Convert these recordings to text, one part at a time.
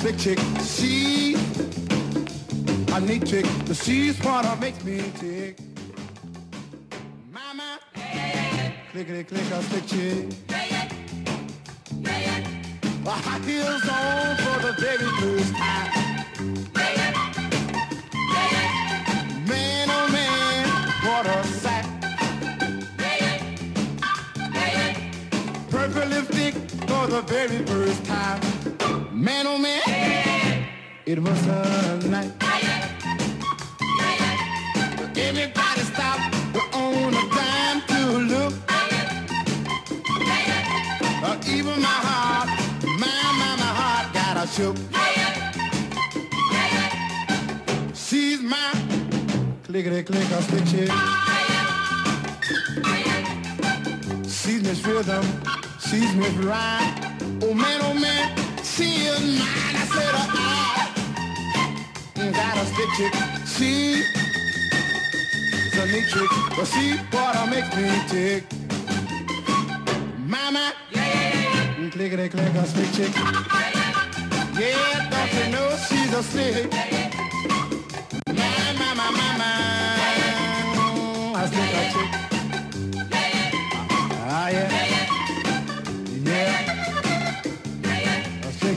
sick chick. She a neat chick. The makes me tick. Mama, yeah, yeah. clickety click a sick chick. Yeah, yeah. Yeah, yeah. The high heels on for the baby blues. I Purple for the very first time. Man, oh man, it was a night. Everybody stopped on a dime to look. Uh, even my heart, my, my, my heart got a shook. She's my clickety click a stick chick. She's Miss Rhythm, she's Miss Rhyme. Oh man, oh man, she is mine. I said, uh, uh, got a stick chick. She a neat trick, but she what I makes me tick. Mama, yeah, yeah, yeah. clickety click a stick chick. Yeah, don't you know she's a slick? My, my, my, my, my, a slick a chick.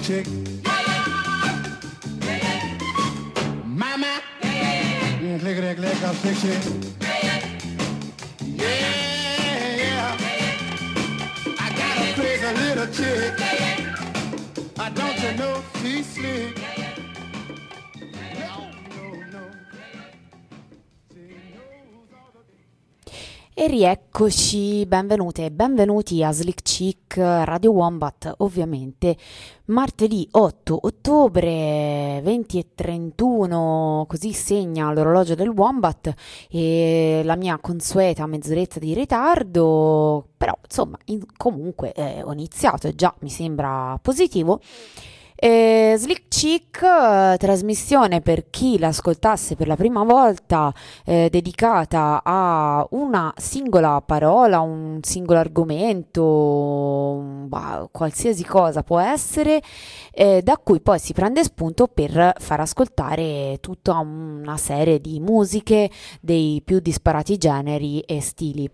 Chick. Mama, clickety click a slick chick. Yeah, yeah. I got a crazy little chick. I don't you know she's slick. E rieccoci, benvenute e benvenuti a Slick Chick Radio Wombat, ovviamente martedì 8 ottobre 20 e 31, così segna l'orologio del Wombat e la mia consueta mezz'oretta di ritardo, però insomma in- comunque eh, ho iniziato e già mi sembra positivo. Eh, Slick Chick, eh, trasmissione per chi l'ascoltasse per la prima volta, eh, dedicata a una singola parola, un singolo argomento, bah, qualsiasi cosa può essere, eh, da cui poi si prende spunto per far ascoltare tutta una serie di musiche dei più disparati generi e stili.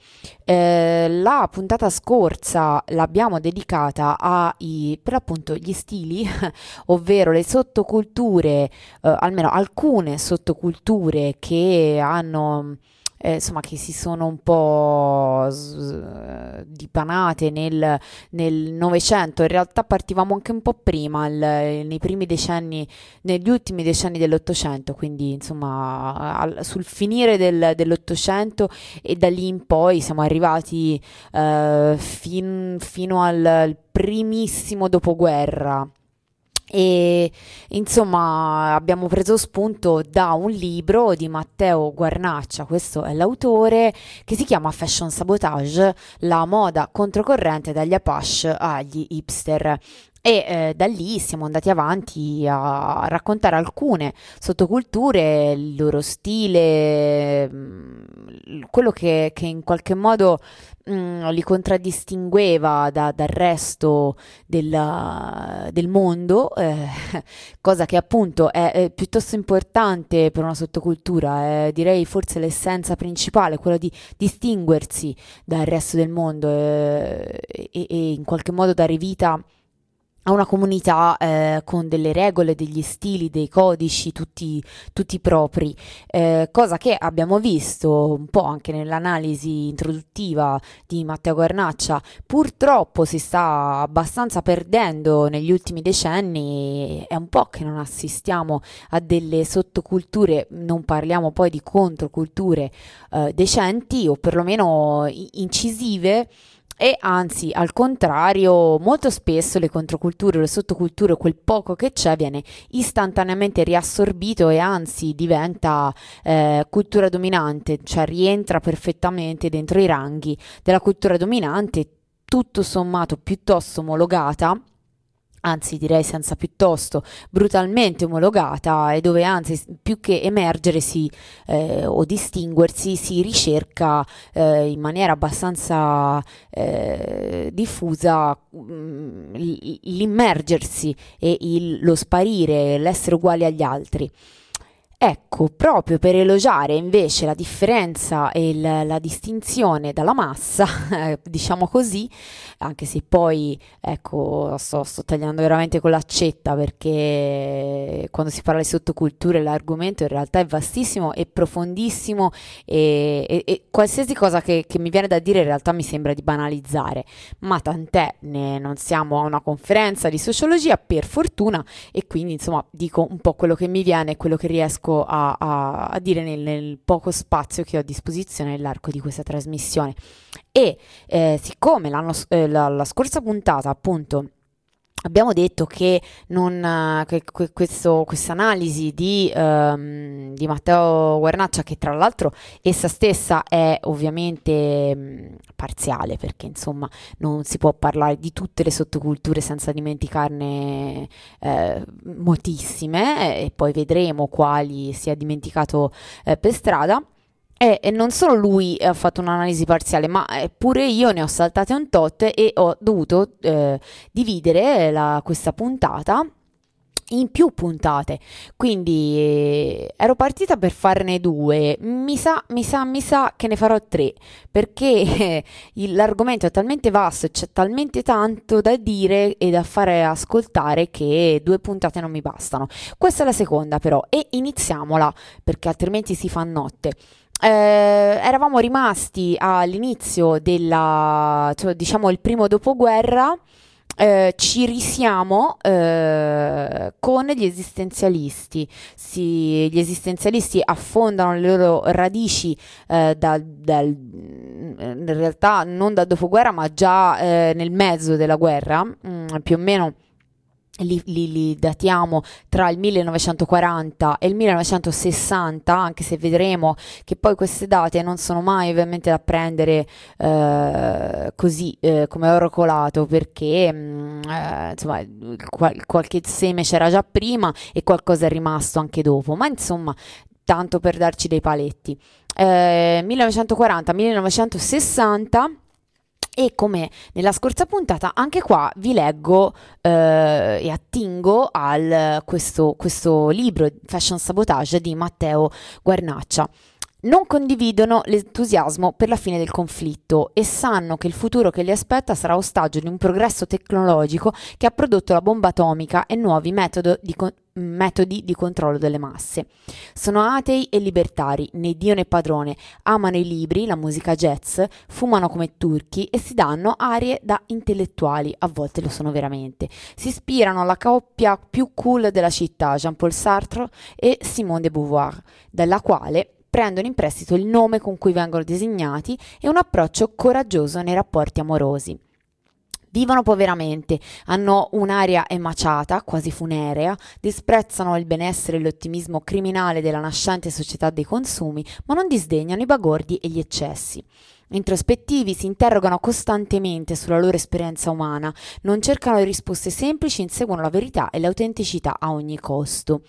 Eh, la puntata scorsa l'abbiamo dedicata ai, per l'appunto, gli stili ovvero le sottoculture, eh, almeno alcune sottoculture che hanno, eh, insomma, che si sono un po' s- dipanate nel nel Novecento. In realtà partivamo anche un po' prima, il- nei primi decenni, negli ultimi decenni dell'Ottocento, quindi insomma al- sul finire del- dell'Ottocento e da lì in poi siamo arrivati eh, fin- fino al primissimo dopoguerra. E insomma abbiamo preso spunto da un libro di Matteo Guarnaccia, questo è l'autore, che si chiama Fashion Sabotage, la moda controcorrente dagli Apache agli hipster. E eh, da lì siamo andati avanti a raccontare alcune sottoculture, il loro stile, mm, quello che, che in qualche modo mm, li contraddistingueva da- dal resto del, del mondo, eh, cosa che appunto è, è piuttosto importante per una sottocultura, è direi forse l'essenza principale, quella di distinguersi dal resto del mondo eh, e, e in qualche modo dare vita a una comunità eh, con delle regole, degli stili, dei codici tutti, tutti propri, eh, cosa che abbiamo visto un po' anche nell'analisi introduttiva di Matteo Guarnaccia, purtroppo si sta abbastanza perdendo negli ultimi decenni, è un po' che non assistiamo a delle sottoculture, non parliamo poi di controculture eh, decenti o perlomeno incisive e anzi, al contrario, molto spesso le controculture le sottoculture, quel poco che c'è, viene istantaneamente riassorbito e anzi diventa eh, cultura dominante, cioè rientra perfettamente dentro i ranghi della cultura dominante, tutto sommato piuttosto omologata anzi direi senza piuttosto brutalmente omologata e dove anzi più che emergersi eh, o distinguersi si ricerca eh, in maniera abbastanza eh, diffusa mh, mm, l'immergersi e il, lo sparire, l'essere uguali agli altri. Ecco, proprio per elogiare invece la differenza e il, la distinzione dalla massa, eh, diciamo così, anche se poi, ecco, sto, sto, tagliando veramente con l'accetta perché quando si parla di sottoculture l'argomento in realtà è vastissimo e profondissimo e, e, e qualsiasi cosa che, che, mi viene da dire in realtà mi sembra di banalizzare, ma tant'è, ne, non siamo a una conferenza di sociologia per fortuna e quindi insomma dico un po' quello che mi viene, quello che riesco riesco a, a, a dire nel, nel, poco spazio che ho a disposizione nell'arco di questa trasmissione. E eh, siccome eh, la, la scorsa puntata appunto Abbiamo detto che, non, che questa analisi di, um, di, Matteo Guernaccia, che tra l'altro essa stessa è ovviamente um, parziale, perché insomma non si può parlare di tutte le sottoculture senza dimenticarne eh, moltissime, e poi vedremo quali si è dimenticato eh, per strada. E, non solo lui ha fatto un'analisi parziale, ma eh, pure io ne ho saltate un tot e ho dovuto eh, dividere la, questa puntata in più puntate. Quindi eh, ero partita per farne due. Mi sa, mi sa, mi sa che ne farò tre perché eh, l'argomento è talmente vasto e c'è talmente tanto da dire e da fare ascoltare che due puntate non mi bastano. Questa è la seconda, però, e iniziamola perché altrimenti si fa notte eh, eravamo rimasti all'inizio della, cioè, diciamo, il primo dopoguerra. Eh, ci risiamo eh, con gli esistenzialisti. Si, gli esistenzialisti affondano le loro radici eh, dal, dal, in realtà non dal dopoguerra, ma già eh, nel mezzo della guerra, mh, mm, più o meno li, li, li, datiamo tra il 1940 e il 1960, anche se vedremo che poi queste date non sono mai ovviamente da prendere eh, così eh, come oro colato, perché mh, mm, eh, insomma qual- qualche seme c'era già prima e qualcosa è rimasto anche dopo, ma insomma tanto per darci dei paletti. 1940-1960 eh, e come nella scorsa puntata, anche qua vi leggo eh, e attingo a questo, questo libro Fashion Sabotage di Matteo Guarnaccia non condividono l'entusiasmo per la fine del conflitto e sanno che il futuro che li aspetta sarà ostaggio di un progresso tecnologico che ha prodotto la bomba atomica e nuovi di, con- metodi di controllo delle masse. Sono atei e libertari, né Dio né padrone, amano i libri, la musica jazz, fumano come turchi e si danno arie da intellettuali, a volte lo sono veramente. Si ispirano alla coppia più cool della città, Jean-Paul Sartre e Simone de Beauvoir, dalla quale prendono in prestito il nome con cui vengono designati e un approccio coraggioso nei rapporti amorosi. Vivono poveramente, hanno un'aria emaciata, quasi funerea, disprezzano il benessere e l'ottimismo criminale della nascente società dei consumi, ma non disdegnano i bagordi e gli eccessi. Introspettivi si interrogano costantemente sulla loro esperienza umana, non cercano risposte semplici, inseguono la verità e l'autenticità a ogni costo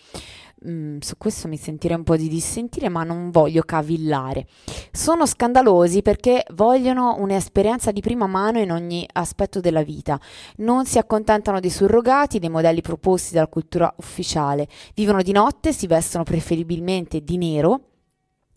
mm, su questo mi sentirei un po' di dissentire, ma non voglio cavillare. Sono scandalosi perché vogliono un'esperienza di prima mano in ogni aspetto della vita. Non si accontentano dei surrogati, dei modelli proposti dalla cultura ufficiale. Vivono di notte, si vestono preferibilmente di nero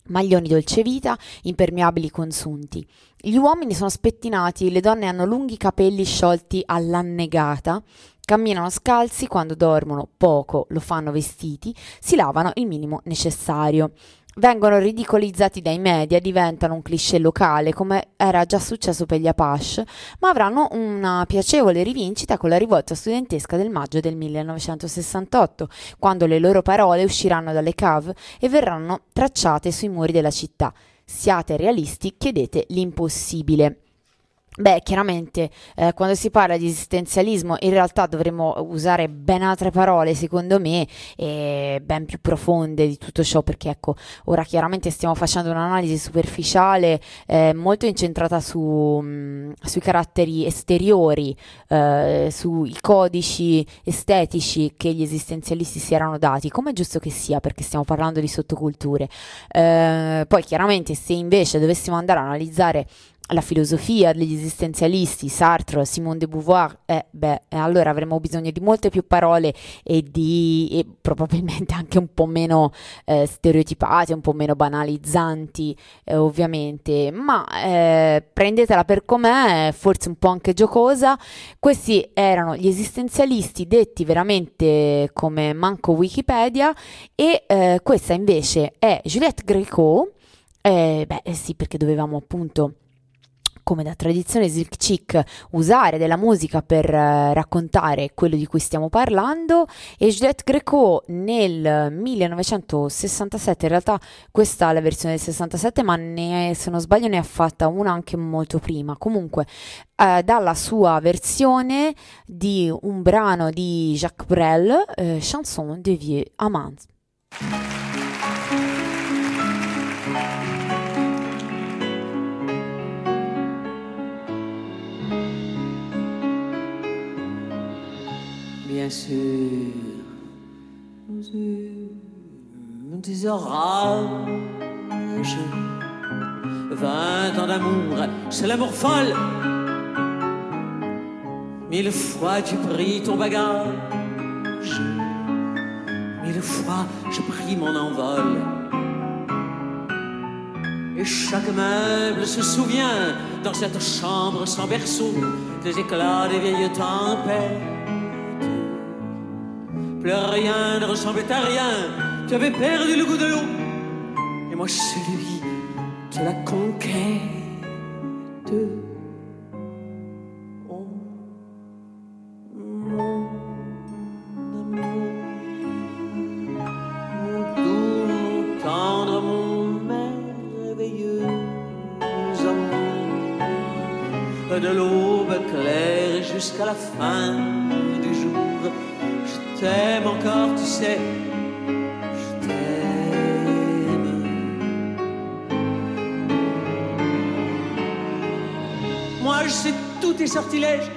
maglioni dolcevita, impermeabili consunti. Gli uomini sono spettinati, le donne hanno lunghi capelli sciolti all'annegata, Camminano scalzi quando dormono, poco lo fanno vestiti, si lavano il minimo necessario. Vengono ridicolizzati dai media, diventano un cliché locale, come era già successo per gli Apache, ma avranno una piacevole rivincita con la rivolta studentesca del maggio del 1968, quando le loro parole usciranno dalle cave e verranno tracciate sui muri della città. Siate realisti, chiedete l'impossibile. Beh, chiaramente eh, quando si parla di esistenzialismo in realtà dovremmo usare ben altre parole, secondo me, e ben più profonde di tutto ciò, perché ecco, ora chiaramente stiamo facendo un'analisi superficiale eh, molto incentrata su, mh, mm, sui caratteri esteriori, eh, sui codici estetici che gli esistenzialisti si erano dati, come è giusto che sia, perché stiamo parlando di sottoculture. Eh, poi chiaramente se invece dovessimo andare a analizzare la filosofia degli esistenzialisti, Sartre, Simone de Beauvoir, eh, beh, allora avremmo bisogno di molte più parole e di e probabilmente anche un po' meno eh, stereotipate, un po' meno banalizzanti, eh, ovviamente, ma eh, prendetela per com'è, forse un po' anche giocosa. Questi erano gli esistenzialisti detti veramente come manco Wikipedia e eh, questa invece è Juliette Greco. Eh, beh, sì, perché dovevamo appunto come da tradizione Silk Chick, usare della musica per uh, raccontare quello di cui stiamo parlando e Juliette Greco nel 1967, in realtà questa è la versione del 67 ma ne, se non sbaglio ne ha fatta una anche molto prima, comunque uh, dalla sua versione di un brano di Jacques Brel, uh, Chanson de Vieux Amants. Bien sûr, des orages. Vingt ans d'amour, c'est l'amour folle. Mille fois tu pris ton bagage, mille fois je pris mon envol. Et chaque meuble se souvient dans cette chambre sans berceau des éclats des vieilles tempêtes plus rien ne ressemblait à rien. Tu avais perdu le goût de l'eau. Et moi, celui de la conquête. Oh, mon amour, mon doux, tendre, mon merveilleux amour. De l'aube claire jusqu'à la fin Je t'aime. Moi, je sais tous tes sortilèges.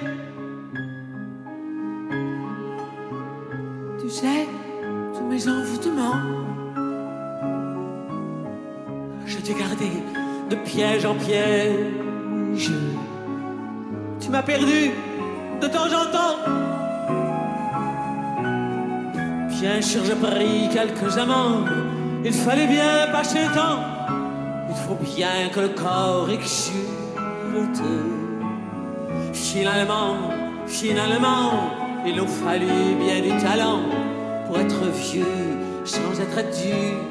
Tu sais, tous mes envoûtements. Je t'ai gardé de piège en piège. Tu m'as perdu de temps en temps. Bien sûr, j'ai pris quelques amants. Il fallait bien passer le temps. Il faut bien que le corps exulte. Finalement, finalement, il nous fallut bien du talent pour être vieux sans être adulte.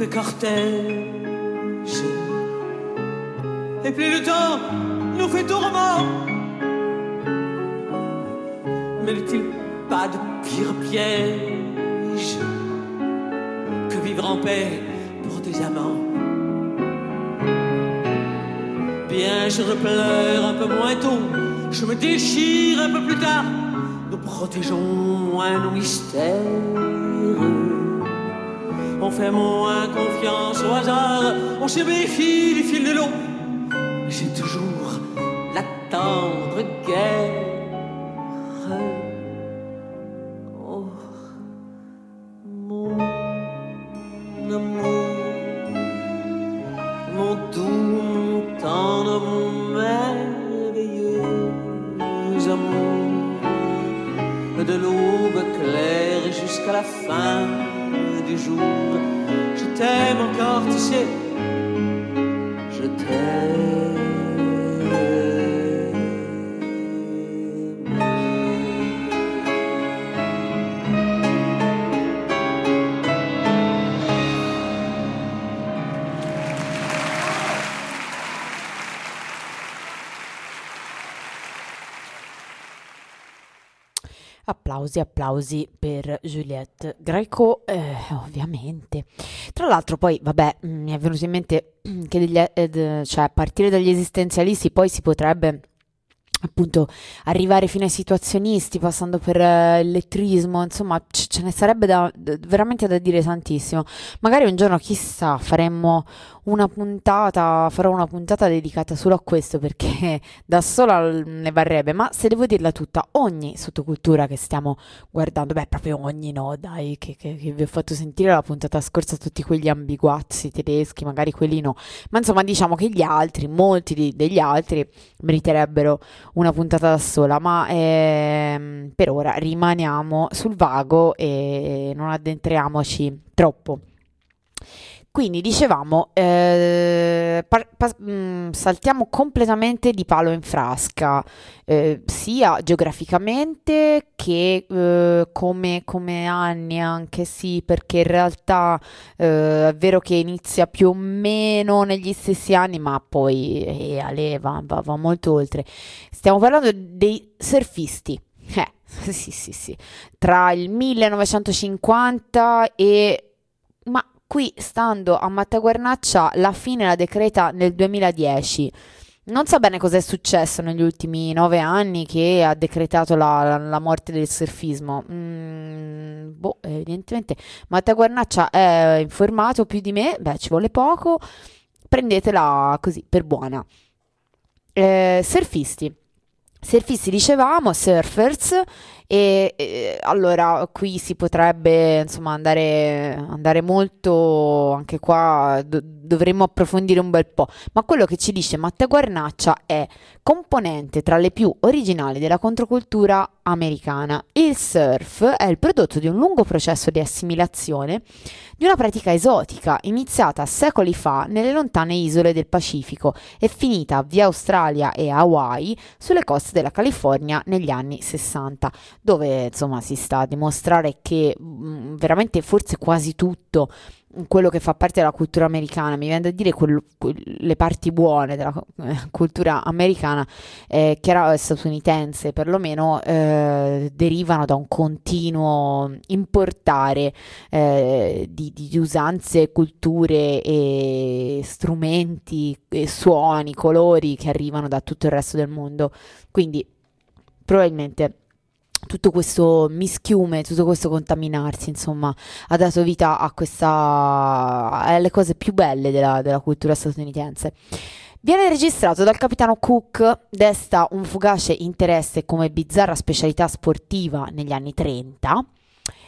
Fait et plus le temps nous fait tourment. Mais n'est-il pas de pire piège que vivre en paix pour des amants? Bien, je pleure un peu moins tôt, je me déchire un peu plus tard. Nous protégeons moins nos mystères. On fait moins confiance au hasard, on se méfie du fil de l'eau. J'ai toujours la Applausi, applausi per Juliette Greco, eh, ovviamente. Tra l'altro poi, vabbè, mm, mi è venuto in mente che degli, eh, cioè, a partire dagli esistenzialisti poi si potrebbe appunto arrivare fino ai situazionisti passando per uh, il lettrismo insomma c- ce ne sarebbe da, d- veramente da dire tantissimo magari un giorno chissà faremmo una puntata, farò una puntata dedicata solo a questo perché da sola ne varrebbe, ma se devo dirla tutta, ogni sottocultura che stiamo guardando, beh, proprio ogni no, dai, che, che, che vi ho fatto sentire la puntata scorsa, tutti quegli ambiguazzi tedeschi, magari quelli no, ma insomma diciamo che gli altri, molti di, degli altri, meriterebbero una puntata da sola, ma ehm, per ora rimaniamo sul vago e non addentriamoci troppo. Quindi dicevamo, eh, par- pa- mh, mm, saltiamo completamente di palo in frasca, eh, sia geograficamente che eh, come, come, anni, anche sì, perché in realtà eh, è vero che inizia più o meno negli stessi anni, ma poi eh, Ale va, va, va molto oltre. Stiamo parlando dei surfisti. Eh, sì, sì, sì. Tra il 1950 e... Qui, stando a Mattaguernaccia, la fine la decreta nel 2010. Non so bene cosa è successo negli ultimi nove anni che ha decretato la, la, la morte del surfismo. Mm, boh, evidentemente Mattaguernaccia è informato più di me, beh, ci vuole poco, prendetela così per buona. Eh, surfisti. Surfisti dicevamo, surfers, e, e, allora qui si potrebbe insomma andare, andare molto, anche qua do, dovremmo approfondire un bel po', ma quello che ci dice Matteo Guarnaccia è componente tra le più originali della controcultura americana. Il surf è il prodotto di un lungo processo di assimilazione di una pratica esotica iniziata secoli fa nelle lontane isole del Pacifico e finita via Australia e Hawaii sulle coste della California negli anni 60, dove insomma si sta a dimostrare che mh, mm, veramente forse quasi tutto quello che fa parte della cultura americana, mi viene da dire quello, le parti buone della eh, cultura americana, eh, che era statunitense perlomeno, eh, derivano da un continuo importare eh, di, di, usanze, culture e strumenti, e suoni, colori che arrivano da tutto il resto del mondo. Quindi probabilmente tutto questo mischiume, tutto questo contaminarsi, insomma, ha dato vita a questa alle cose più belle della, della cultura statunitense. Viene registrato dal capitano Cook, desta un fugace interesse come bizzarra specialità sportiva negli anni 30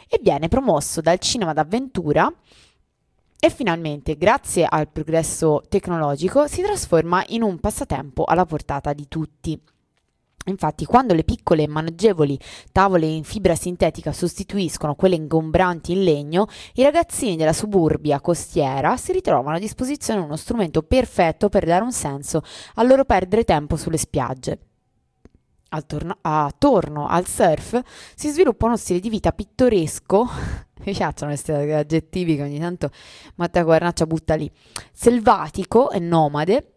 e viene promosso dal cinema d'avventura e finalmente, grazie al progresso tecnologico, si trasforma in un passatempo alla portata di tutti. Infatti, quando le piccole e maneggevoli tavole in fibra sintetica sostituiscono quelle ingombranti in legno, i ragazzini della suburbia costiera si ritrovano a disposizione uno strumento perfetto per dare un senso al loro perdere tempo sulle spiagge. Attorno, attorno al surf si sviluppa uno stile di vita pittoresco mi piacciono questi aggettivi che ogni tanto Matteo Guarnaccia butta lì, selvatico e nomade,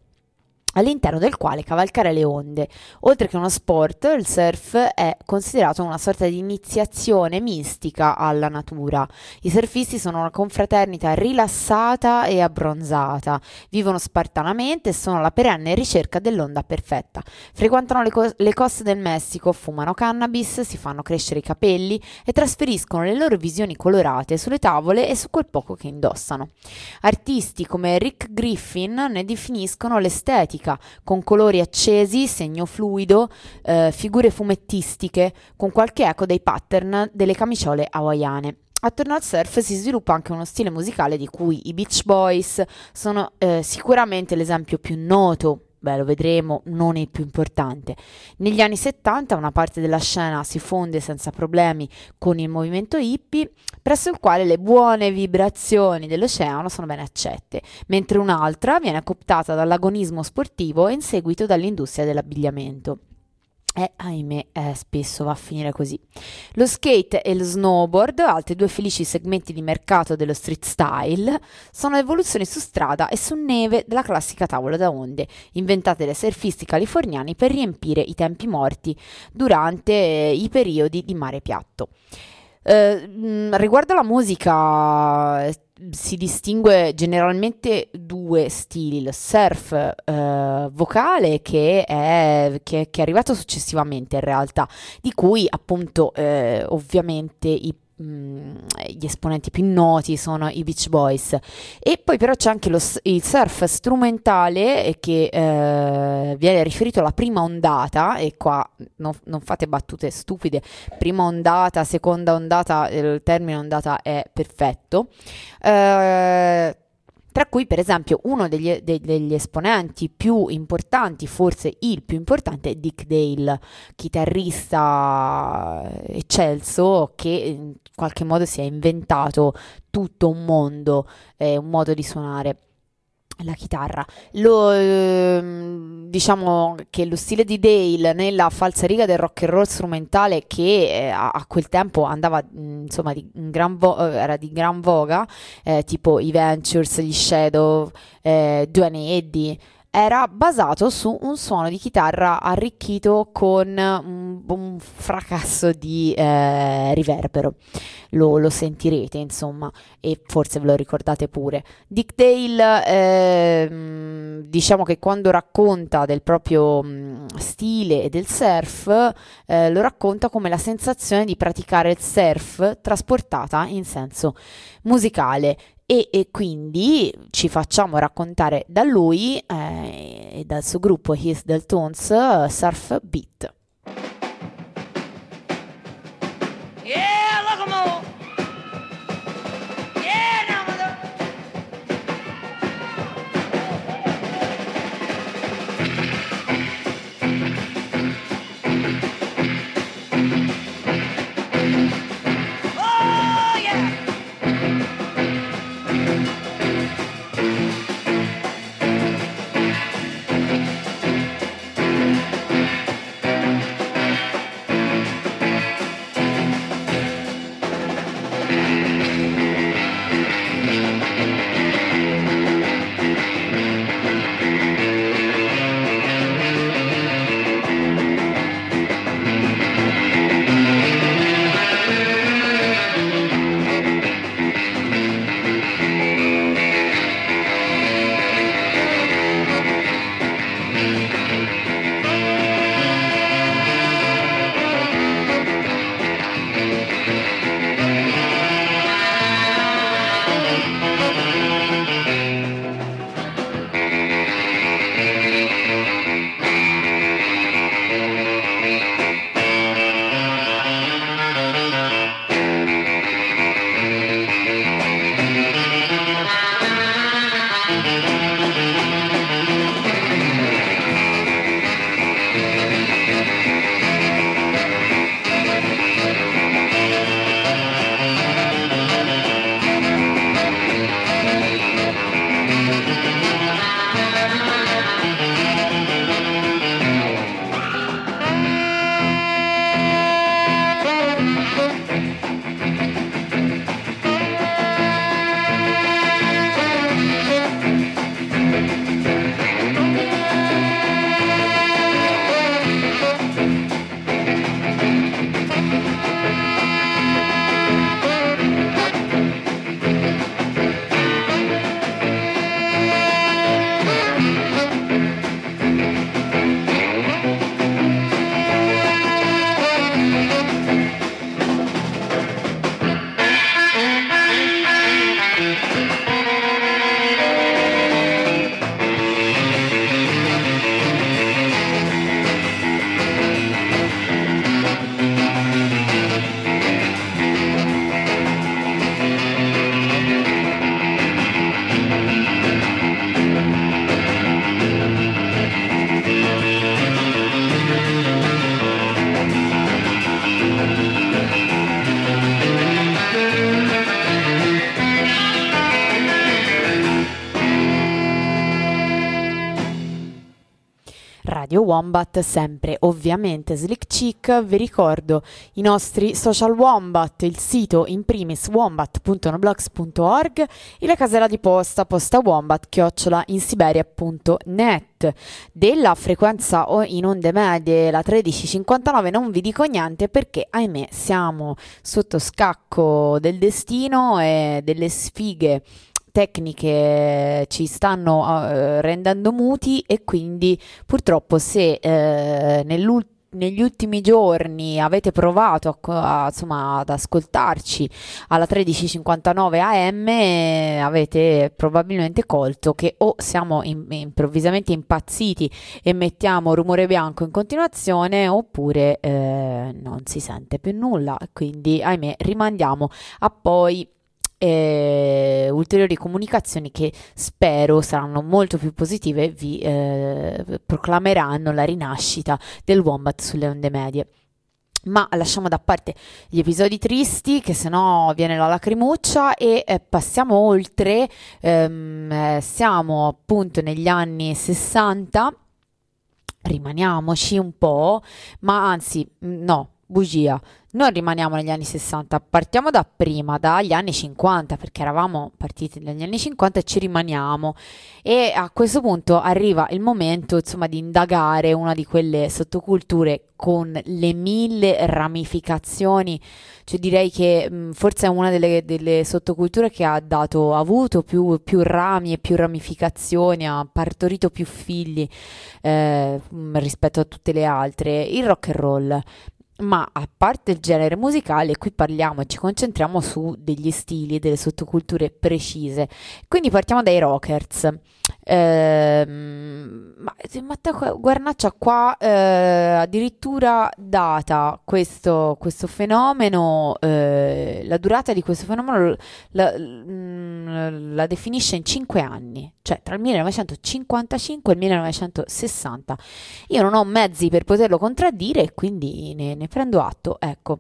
all'interno del quale cavalcare le onde. Oltre che uno sport, il surf è considerato una sorta di iniziazione mistica alla natura. I surfisti sono una confraternita rilassata e abbronzata, vivono spartanamente e sono alla perenne ricerca dell'onda perfetta. Frequentano le, co- le coste del Messico, fumano cannabis, si fanno crescere i capelli e trasferiscono le loro visioni colorate sulle tavole e su quel poco che indossano. Artisti come Rick Griffin ne definiscono l'estetica grafica con colori accesi, segno fluido, eh, figure fumettistiche con qualche eco dei pattern delle camiciole hawaiane. Attorno al surf si sviluppa anche uno stile musicale di cui i Beach Boys sono eh, sicuramente l'esempio più noto beh, lo vedremo, non il più importante. Negli anni 70 una parte della scena si fonde senza problemi con il movimento hippie, presso il quale le buone vibrazioni dell'oceano sono ben accette, mentre un'altra viene cooptata dall'agonismo sportivo e in seguito dall'industria dell'abbigliamento. E ahimè, eh, spesso va a finire così. Lo skate e lo snowboard, altri due felici segmenti di mercato dello street style, sono evoluzioni su strada e su neve della classica tavola da onde, inventate dai surfisti californiani per riempire i tempi morti durante eh, i periodi di mare piatto. Eh, riguardo alla musica, si distingue generalmente due stili, il surf eh, vocale che è, che, che è, arrivato successivamente in realtà, di cui appunto eh, ovviamente i gli esponenti più noti sono i Beach Boys. E poi però c'è anche lo, il surf strumentale che eh, viene riferito alla prima ondata e qua no, non fate battute stupide prima ondata, seconda ondata il termine ondata è perfetto. Eh, tra cui per esempio uno degli, de, degli, esponenti più importanti, forse il più importante, è Dick Dale, chitarrista eccelso che in qualche modo si è inventato tutto un mondo, eh, un modo di suonare la chitarra. Lo, eh, diciamo che lo stile di Dale nella falsariga del rock and roll strumentale che eh, a, a, quel tempo andava mm, insomma di gran vo- eh, era di gran voga, eh, tipo i Ventures, gli Shadow, eh, Duane Eddy era basato su un suono di chitarra arricchito con un, un fracasso di eh, riverbero. Lo, lo, sentirete, insomma, e forse ve lo ricordate pure. Dick Dale, eh, diciamo che quando racconta del proprio mm, stile e del surf, eh, lo racconta come la sensazione di praticare il surf trasportata in senso musicale e, e, quindi ci facciamo raccontare da lui eh, e dal suo gruppo His Del Tones Surf Beat. Wombat, sempre ovviamente Slick Chick. Vi ricordo i nostri social Wombat, il sito in primis wombat.noblogs.org e la casella di posta posta wombat chiocciola in siberia.net. Della frequenza in onde medie la 1359 non vi dico niente perché ahimè siamo sotto scacco del destino e delle sfighe tecniche ci stanno uh, rendendo muti e quindi purtroppo se uh, nell'ultimo negli ultimi giorni avete provato a, a, insomma, ad ascoltarci alla 13.59 am, avete probabilmente colto che o siamo in, improvvisamente impazziti e mettiamo rumore bianco in continuazione oppure eh, non si sente più nulla. Quindi, ahimè, rimandiamo a poi eh, ulteriori comunicazioni che spero saranno molto più positive e vi eh, proclameranno la rinascita del Wombat sulle onde medie. Ma lasciamo da parte gli episodi tristi, che se no viene la lacrimuccia, e eh, passiamo oltre. Ehm, eh, siamo appunto negli anni 60. Rimaniamoci un po', ma anzi, no, bugia non rimaniamo negli anni 60, partiamo da prima, dagli anni 50, perché eravamo partiti dagli anni 50 e ci rimaniamo. E a questo punto arriva il momento, insomma, di indagare una di quelle sottoculture con le mille ramificazioni. Cioè direi che mh, forse è una delle, delle, sottoculture che ha dato, ha avuto più, più, rami e più ramificazioni, ha partorito più figli eh, rispetto a tutte le altre. Il rock and roll ma a parte il genere musicale, qui parliamo e ci concentriamo su degli stili, delle sottoculture precise. Quindi partiamo dai rockers. Ma Matteo Guarnaccia qua eh, addirittura data questo, questo fenomeno, eh, la durata di questo fenomeno la, mm, la, definisce in 5 anni, cioè tra il 1955 e il 1960. Io non ho mezzi per poterlo contraddire e quindi ne, ne prendo atto. Ecco.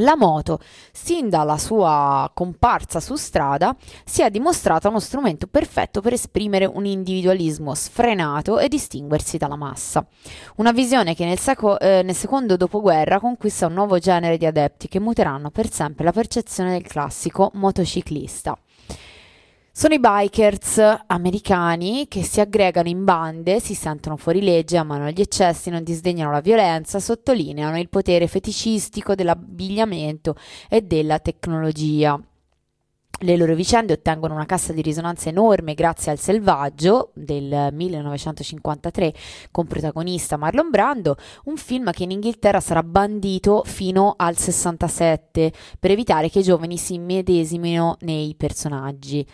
La moto, sin dalla sua comparsa su strada, si è dimostrata uno strumento perfetto per esprimere un individualismo sfrenato e distinguersi dalla massa. Una visione che nel, seco- eh, nel secondo dopoguerra conquista un nuovo genere di adepti che muteranno per sempre la percezione del classico motociclista. Sono i bikers americani che si aggregano in bande, si sentono fuori legge, amano gli eccessi, non disdegnano la violenza, sottolineano il potere feticistico dell'abbigliamento e della tecnologia. Le loro vicende ottengono una cassa di risonanza enorme grazie al Selvaggio del 1953 con protagonista Marlon Brando, un film che in Inghilterra sarà bandito fino al 67 per evitare che i giovani si immedesimino nei personaggi.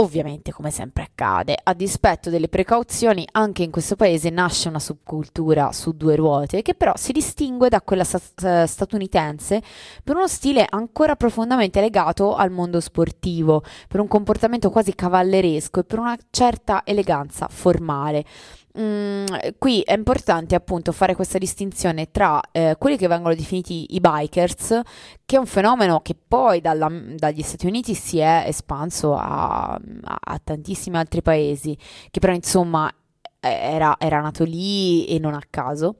Ovviamente, come sempre accade, a dispetto delle precauzioni, anche in questo paese nasce una subcultura su due ruote che però si distingue da quella sta- statunitense per uno stile ancora profondamente legato al mondo sportivo, per un comportamento quasi cavalleresco e per una certa eleganza formale. Mm, qui è importante appunto fare questa distinzione tra eh, quelli che vengono definiti i bikers, che è un fenomeno che poi dalla, dagli Stati Uniti si è espanso a, a, tantissimi altri paesi, che però insomma era, era nato lì e non a caso.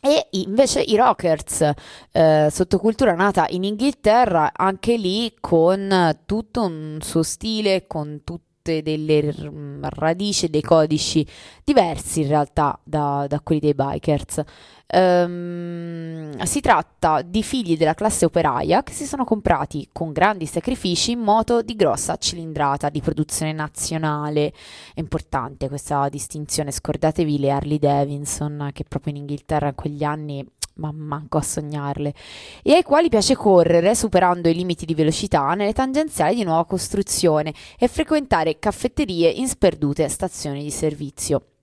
E invece i rockers, eh, sottocultura nata in Inghilterra, anche lì con tutto un suo stile, con tutto tutte delle radici, dei codici diversi in realtà da, da quelli dei bikers. Um, si tratta di figli della classe operaia che si sono comprati con grandi sacrifici moto di grossa cilindrata di produzione nazionale. È importante questa distinzione, scordatevi le Harley Davidson che proprio in Inghilterra in quegli anni ma manco a sognarle, e ai quali piace correre superando i limiti di velocità nelle tangenziali di nuova costruzione e frequentare caffetterie in sperdute stazioni di servizio.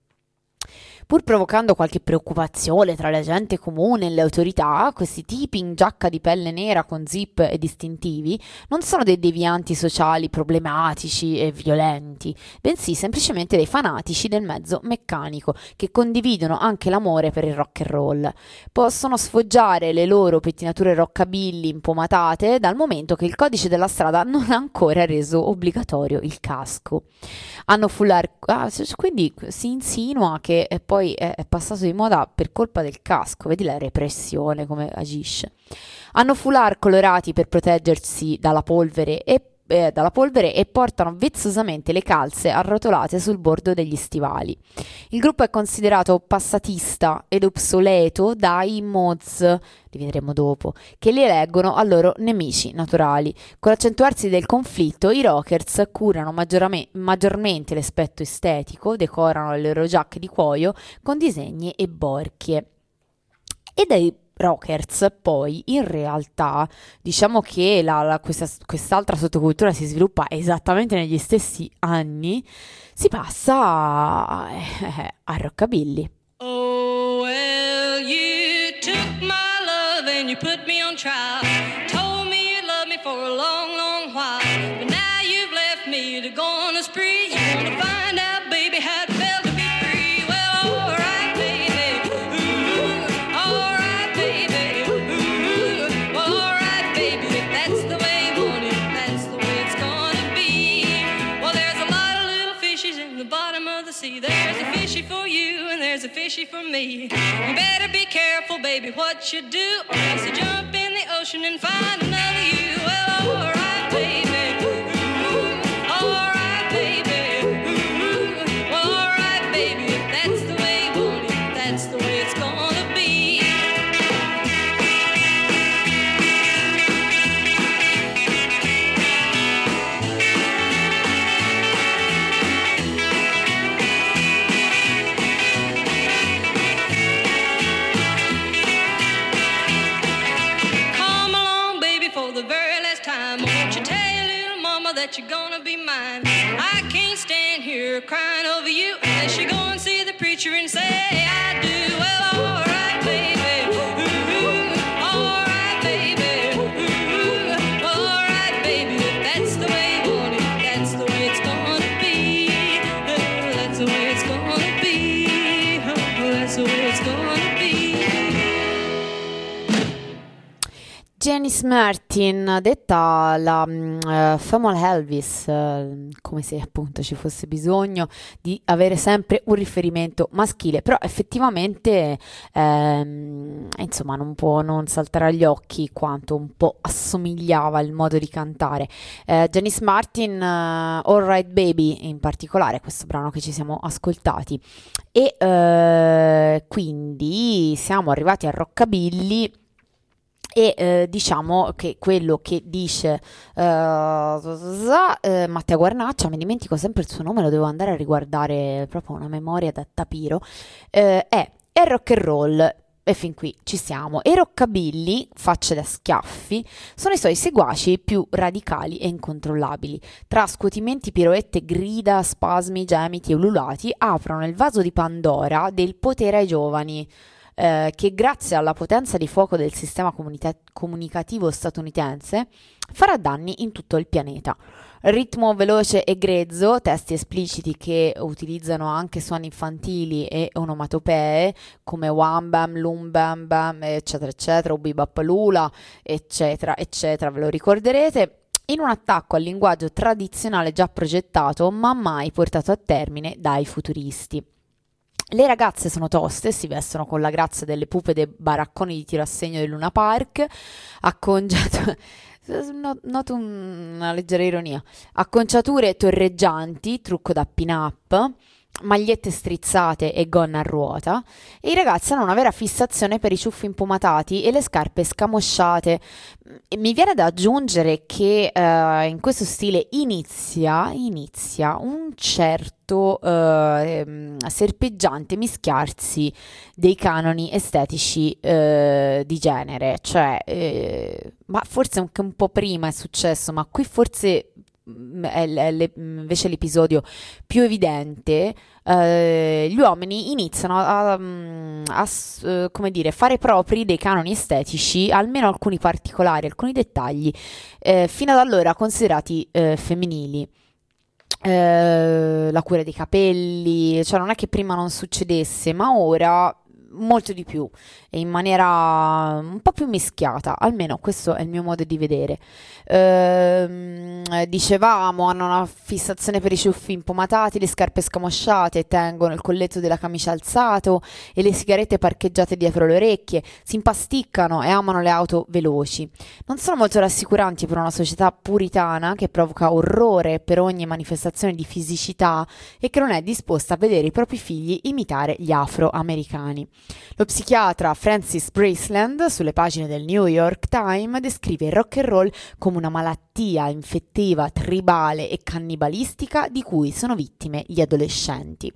Pur provocando qualche preoccupazione tra la gente comune e le autorità, questi tipi in giacca di pelle nera con zip e distintivi non sono dei devianti sociali problematici e violenti, bensì semplicemente dei fanatici del mezzo meccanico che condividono anche l'amore per il rock and roll. Possono sfoggiare le loro pettinature rockabilly impomatate dal momento che il codice della strada non ha ancora reso obbligatorio il casco. Hanno full ah, quindi si insinua che poi è, è passato di moda per colpa del casco, vedi la repressione come agisce. Hanno foulard colorati per proteggersi dalla polvere e eh, dalla polvere e portano vezzosamente le calze arrotolate sul bordo degli stivali. Il gruppo è considerato passatista ed obsoleto dai mods, li vedremo dopo, che li eleggono a loro nemici naturali. Con l'accentuarsi del conflitto, i rockers curano maggiormente l'aspetto estetico, decorano le loro giacche di cuoio con disegni e borchie. E dai rockers, poi in realtà diciamo che la, la, questa, quest'altra sottocultura si sviluppa esattamente negli stessi anni, si passa a, eh, a rockabilly. Oh, there's a fishy for me. You better be careful, baby, what you do, you jump in the ocean and find another you. Well, alright, that you're gonna be mine? I can't stand here crying over you unless you go and see the preacher and say, Janice Martin, detta la mm, eh, Female Elvis, eh, come se appunto ci fosse bisogno di avere sempre un riferimento maschile, però effettivamente ehm, insomma non può non saltare agli occhi quanto un po' assomigliava il modo di cantare. Eh, Janice Martin, eh, All Right Baby in particolare, questo brano che ci siamo ascoltati, e eh, quindi siamo arrivati a Rockabilly e eh, diciamo che quello che dice eh, eh, Matteo Guarnaccia, mi dimentico sempre il suo nome, lo devo andare a riguardare, proprio una memoria da tapiro, eh, è, è rock and roll. E fin qui ci siamo. E rockabilly, facce da schiaffi, sono i suoi seguaci più radicali e incontrollabili. Tra scuotimenti, piroette, grida, spasmi, gemiti e ululati, aprono il vaso di Pandora del potere ai giovani eh, che grazie alla potenza di fuoco del sistema comunita- comunicativo statunitense farà danni in tutto il pianeta. Ritmo veloce e grezzo, testi espliciti che utilizzano anche suoni infantili e onomatopee come Wham Bam, Lum Bam Bam, eccetera, eccetera, Ubibapalula, eccetera, eccetera, ve lo ricorderete in un attacco al linguaggio tradizionale già progettato ma mai portato a termine dai futuristi. Le ragazze sono toste, si vestono con la grazia delle pupe dei baracconi di tiro a segno del Luna Park, accongiato... Noto una leggera ironia. Acconciature torreggianti, trucco da pin-up, magliette strizzate e gonna a ruota e i ragazzi hanno una vera fissazione per i ciuffi impomatati e le scarpe scamosciate. E mi viene da aggiungere che eh, in questo stile inizia, inizia un certo eh, serpeggiante mischiarsi dei canoni estetici eh, di genere, cioè, eh, ma forse anche un po' prima è successo, ma qui forse è, è, invece l'episodio più evidente, eh, gli uomini iniziano a, a, a, a, come dire, fare propri dei canoni estetici, almeno alcuni particolari, alcuni dettagli, eh, fino ad allora considerati eh, femminili. Eh, la cura dei capelli, cioè non è che prima non succedesse, ma ora molto di più e in maniera un po' più mischiata, almeno questo è il mio modo di vedere. Ehm, dicevamo, hanno una fissazione per i ciuffi impomatati, le scarpe scamosciate, tengono il colletto della camicia alzato e le sigarette parcheggiate dietro le orecchie, si impasticcano e amano le auto veloci. Non sono molto rassicuranti per una società puritana che provoca orrore per ogni manifestazione di fisicità e che non è disposta a vedere i propri figli imitare gli afroamericani. Lo psichiatra Francis Braceland, sulle pagine del New York Times, descrive il rock and roll come una malattia infettiva, tribale e cannibalistica di cui sono vittime gli adolescenti.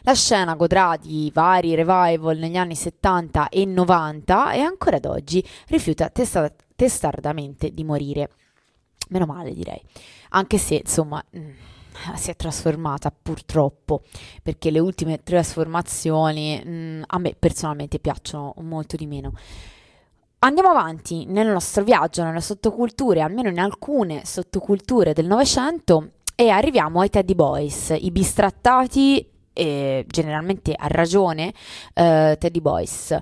La scena godrà di vari revival negli anni 70 e 90 e ancora ad oggi rifiuta testa- testardamente di morire. Meno male direi, anche se insomma mm, si è trasformata purtroppo perché le ultime trasformazioni mh, mm, a me personalmente piacciono molto di meno. Andiamo avanti nel nostro viaggio nelle sottoculture, almeno in alcune sottoculture del Novecento, e arriviamo ai Teddy Boys, i bistrattati, eh, generalmente a ragione, eh, Teddy Boys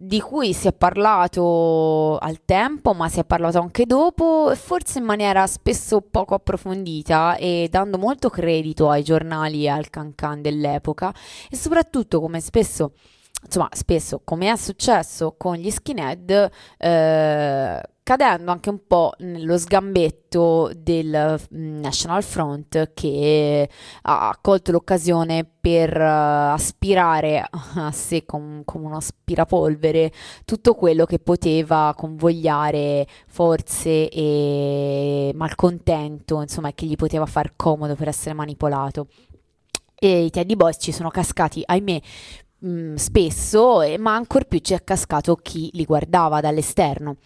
di cui si è parlato al tempo, ma si è parlato anche dopo, forse in maniera spesso poco approfondita e dando molto credito ai giornali e al cancan dell'epoca e soprattutto come spesso insomma, spesso come è successo con gli skinhead, eh, cadendo anche un po' nello sgambetto del mm, National Front che ha colto l'occasione per uh, aspirare a sé com- come un aspirapolvere tutto quello che poteva convogliare forze e malcontento, insomma, che gli poteva far comodo per essere manipolato. E i Teddy Boys ci sono cascati, ahimè, mh, mm, spesso, ma ancor più ci è cascato chi li guardava dall'esterno.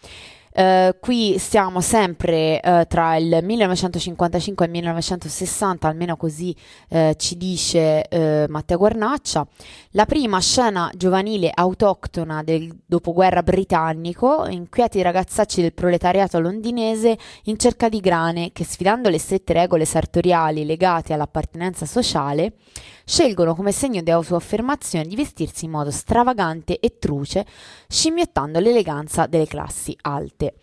Uh, qui siamo sempre uh, tra il 1955 e il 1960, almeno così uh, ci dice Matteo Guarnaccia. La prima scena giovanile autoctona del dopoguerra britannico, inquieti ragazzacci del proletariato londinese in cerca di grane che sfidando le strette regole sartoriali legate all'appartenenza sociale, scelgono come segno di autoaffermazione di vestirsi in modo stravagante e truce, scimmiottando l'eleganza delle classi alte.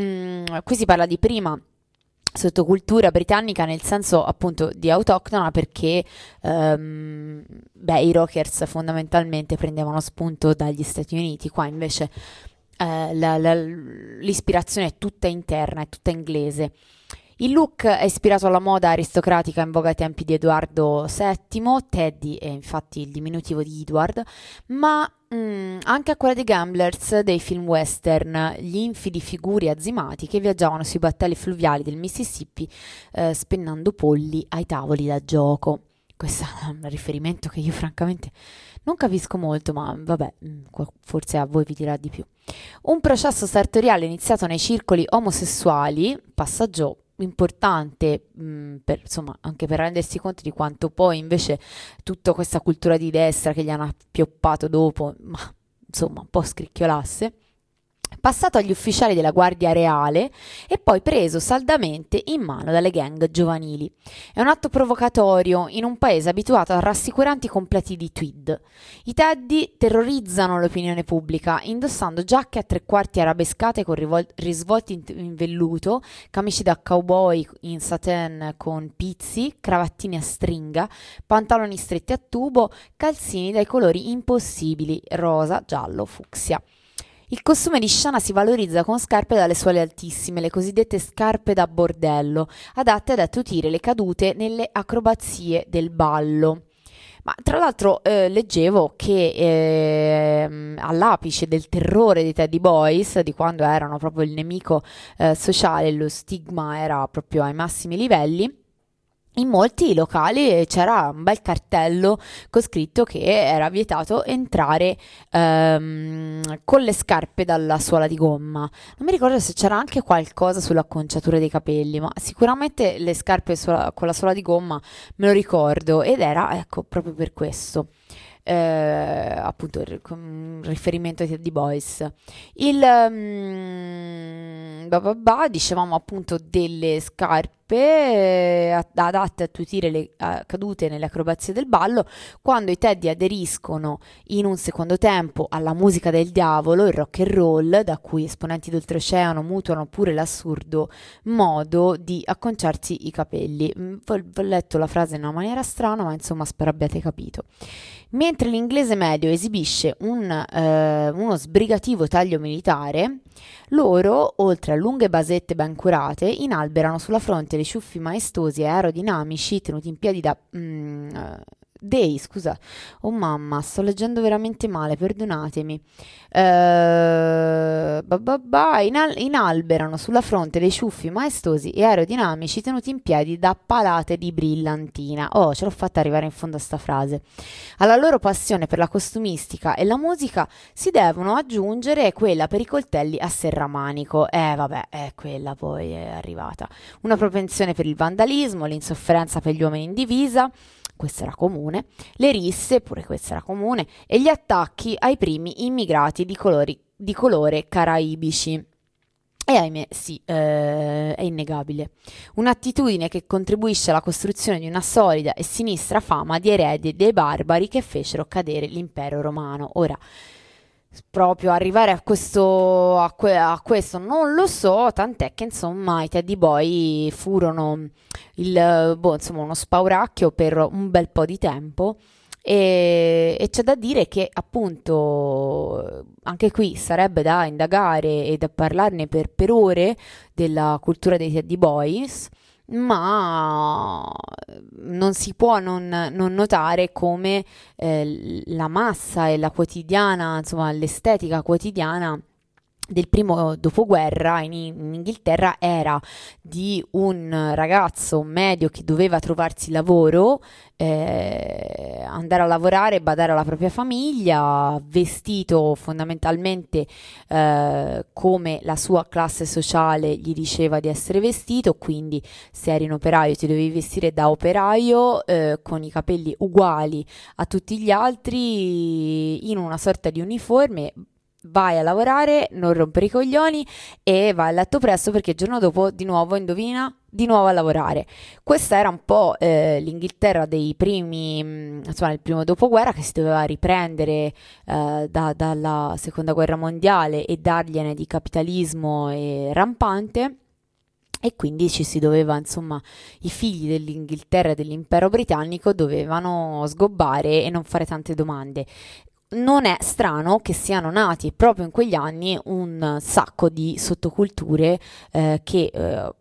Mm, qui si parla di prima sottocultura britannica nel senso appunto di autoctona perché um, beh, i rockers fondamentalmente prendevano spunto dagli Stati Uniti, qua invece eh, la, la, l'ispirazione è tutta interna, è tutta inglese. Il look è ispirato alla moda aristocratica in voga ai tempi di Edoardo VII, Teddy è infatti il diminutivo di Edward, ma mm, anche a quella dei gamblers dei film western, gli infidi figuri azimati che viaggiavano sui battelli fluviali del Mississippi eh, spennando polli ai tavoli da gioco. Questo è un riferimento che io francamente non capisco molto, ma vabbè, mm, forse a voi vi dirà di più. Un processo sartoriale iniziato nei circoli omosessuali, passaggio importante mh, mm, per, insomma, anche per rendersi conto di quanto poi invece tutta questa cultura di destra che gli hanno appioppato dopo, ma insomma un po' scricchiolasse passato agli ufficiali della Guardia Reale e poi preso saldamente in mano dalle gang giovanili. È un atto provocatorio in un paese abituato a rassicuranti completi di tweed. I Teddy terrorizzano l'opinione pubblica, indossando giacche a tre quarti arabescate con rivol- risvolti in, velluto, camici da cowboy in satin con pizzi, cravattini a stringa, pantaloni stretti a tubo, calzini dai colori impossibili, rosa, giallo, fucsia. Il costume di Shana si valorizza con scarpe dalle suole altissime, le cosiddette scarpe da bordello, adatte ad attutire le cadute nelle acrobazie del ballo. Ma tra l'altro eh, leggevo che eh, all'apice del terrore dei Teddy Boys, di quando erano proprio il nemico eh, sociale, lo stigma era proprio ai massimi livelli, in molti locali c'era un bel cartello con scritto che era vietato entrare ehm, con le scarpe dalla suola di gomma. Non mi ricordo se c'era anche qualcosa sull'acconciatura dei capelli, ma sicuramente le scarpe suola, con la suola di gomma me lo ricordo ed era ecco proprio per questo. Eh, appunto con riferimento ai Teddy Boys il um, bah bah bah, dicevamo appunto delle scarpe eh, adatte a tutire le uh, cadute nelle acrobazie del ballo, quando i Teddy aderiscono in un secondo tempo alla musica del diavolo, il rock and roll, da cui esponenti d'oltreoceano mutuano pure l'assurdo modo di acconciarsi i capelli. Mm, ho letto la frase in una maniera strana, ma insomma spero abbiate capito. Mentre l'inglese medio esibisce un, eh, uno sbrigativo taglio militare, loro, oltre a lunghe basette ben curate, inalberano sulla fronte dei ciuffi maestosi e aerodinamici tenuti in piedi da mm, Day, scusa. Oh mamma, sto leggendo veramente male, perdonatemi. Uh, bah inal- inalberano sulla fronte dei ciuffi maestosi e aerodinamici tenuti in piedi da palate di brillantina. Oh, ce l'ho fatta arrivare in fondo a sta frase. Alla loro passione per la costumistica e la musica si devono aggiungere quella per i coltelli a serramanico. Eh, vabbè, è quella poi è arrivata. Una propensione per il vandalismo, l'insofferenza per gli uomini in divisa questa era comune, le risse, pure questa era comune, e gli attacchi ai primi immigrati di, colori, di colore caraibici. E ahimè, sì, eh, è innegabile. Un'attitudine che contribuisce alla costruzione di una solida e sinistra fama di eredi dei barbari che fecero cadere l'impero romano. Ora, proprio arrivare a questo, a, que- a questo non lo so, tant'è che insomma i Teddy Boy furono il, boh, insomma, uno spauracchio per un bel po' di tempo. E, e, c'è da dire che appunto anche qui sarebbe da indagare e da parlarne per, per ore della cultura dei Teddy Boys ma non si può non, non notare come eh, la massa e la quotidiana, insomma l'estetica quotidiana del primo dopoguerra in, in, Inghilterra era di un ragazzo medio che doveva trovarsi lavoro, eh, andare a lavorare, badare alla propria famiglia, vestito fondamentalmente eh, come la sua classe sociale gli diceva di essere vestito, quindi se eri un operaio ti dovevi vestire da operaio eh, con i capelli uguali a tutti gli altri in una sorta di uniforme vai a lavorare, non rompere i coglioni e vai a letto presto perché il giorno dopo di nuovo indovina di nuovo a lavorare. Questa era un po' eh, l'Inghilterra dei primi, mm, insomma, il primo dopoguerra che si doveva riprendere eh, da, dalla seconda guerra mondiale e dargliene di capitalismo rampante. E quindi ci si doveva, insomma, i figli dell'Inghilterra e dell'impero britannico dovevano sgobbare e non fare tante domande non è strano che siano nati proprio in quegli anni un sacco di sottoculture eh, che eh,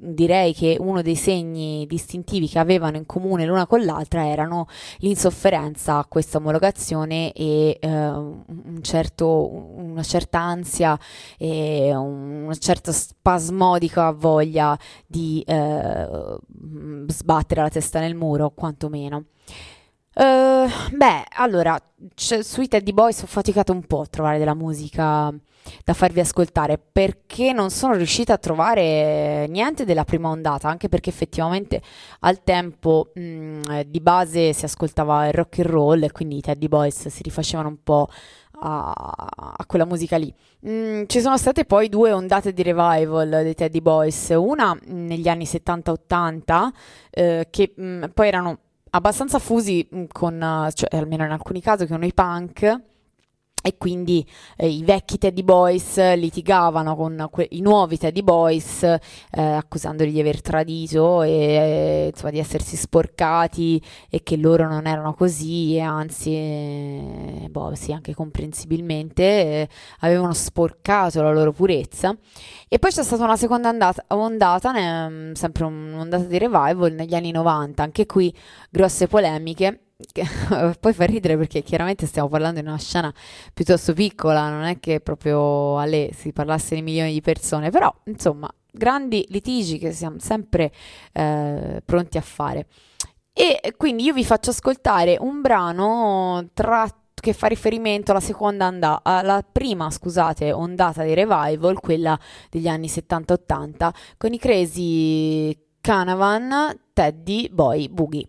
direi che uno dei segni distintivi che avevano in comune l'una con l'altra erano l'insofferenza a questa omologazione e eh, un certo, una certa ansia e una certa spasmodica voglia di eh, sbattere la testa nel muro, quantomeno. Uh, beh, allora, sui Teddy Boys ho faticato un po' a trovare della musica da farvi ascoltare perché non sono riuscita a trovare niente della prima ondata, anche perché effettivamente al tempo mh, mm, di base si ascoltava il rock and roll e quindi i Teddy Boys si rifacevano un po' a, a quella musica lì. Mm, ci sono state poi due ondate di revival dei Teddy Boys, una negli anni 70-80 eh, che mh, mm, poi erano abbastanza fusi con, cioè, almeno in alcuni casi, con i punk e quindi eh, i vecchi Teddy Boys litigavano con que- i nuovi Teddy Boys eh, accusandoli di aver tradito e eh, insomma, di essersi sporcati e che loro non erano così e anzi eh, boh, sì, anche comprensibilmente eh, avevano sporcato la loro purezza. E poi c'è stata una seconda andata, ondata ne, sempre un'ondata di revival negli anni 90 anche qui grosse polemiche poi fa ridere perché chiaramente stiamo parlando di una scena piuttosto piccola, non è che proprio a lei si parlasse di milioni di persone, però insomma, grandi litigi che siamo sempre eh, pronti a fare. E quindi io vi faccio ascoltare un brano tratto che fa riferimento alla seconda andata, alla prima, scusate, ondata di revival, quella degli anni 70-80, con i Crazy Canavan, Teddy, Boy, Boogie.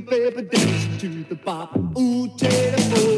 my favorite dance to the bop. Ooh, telephone.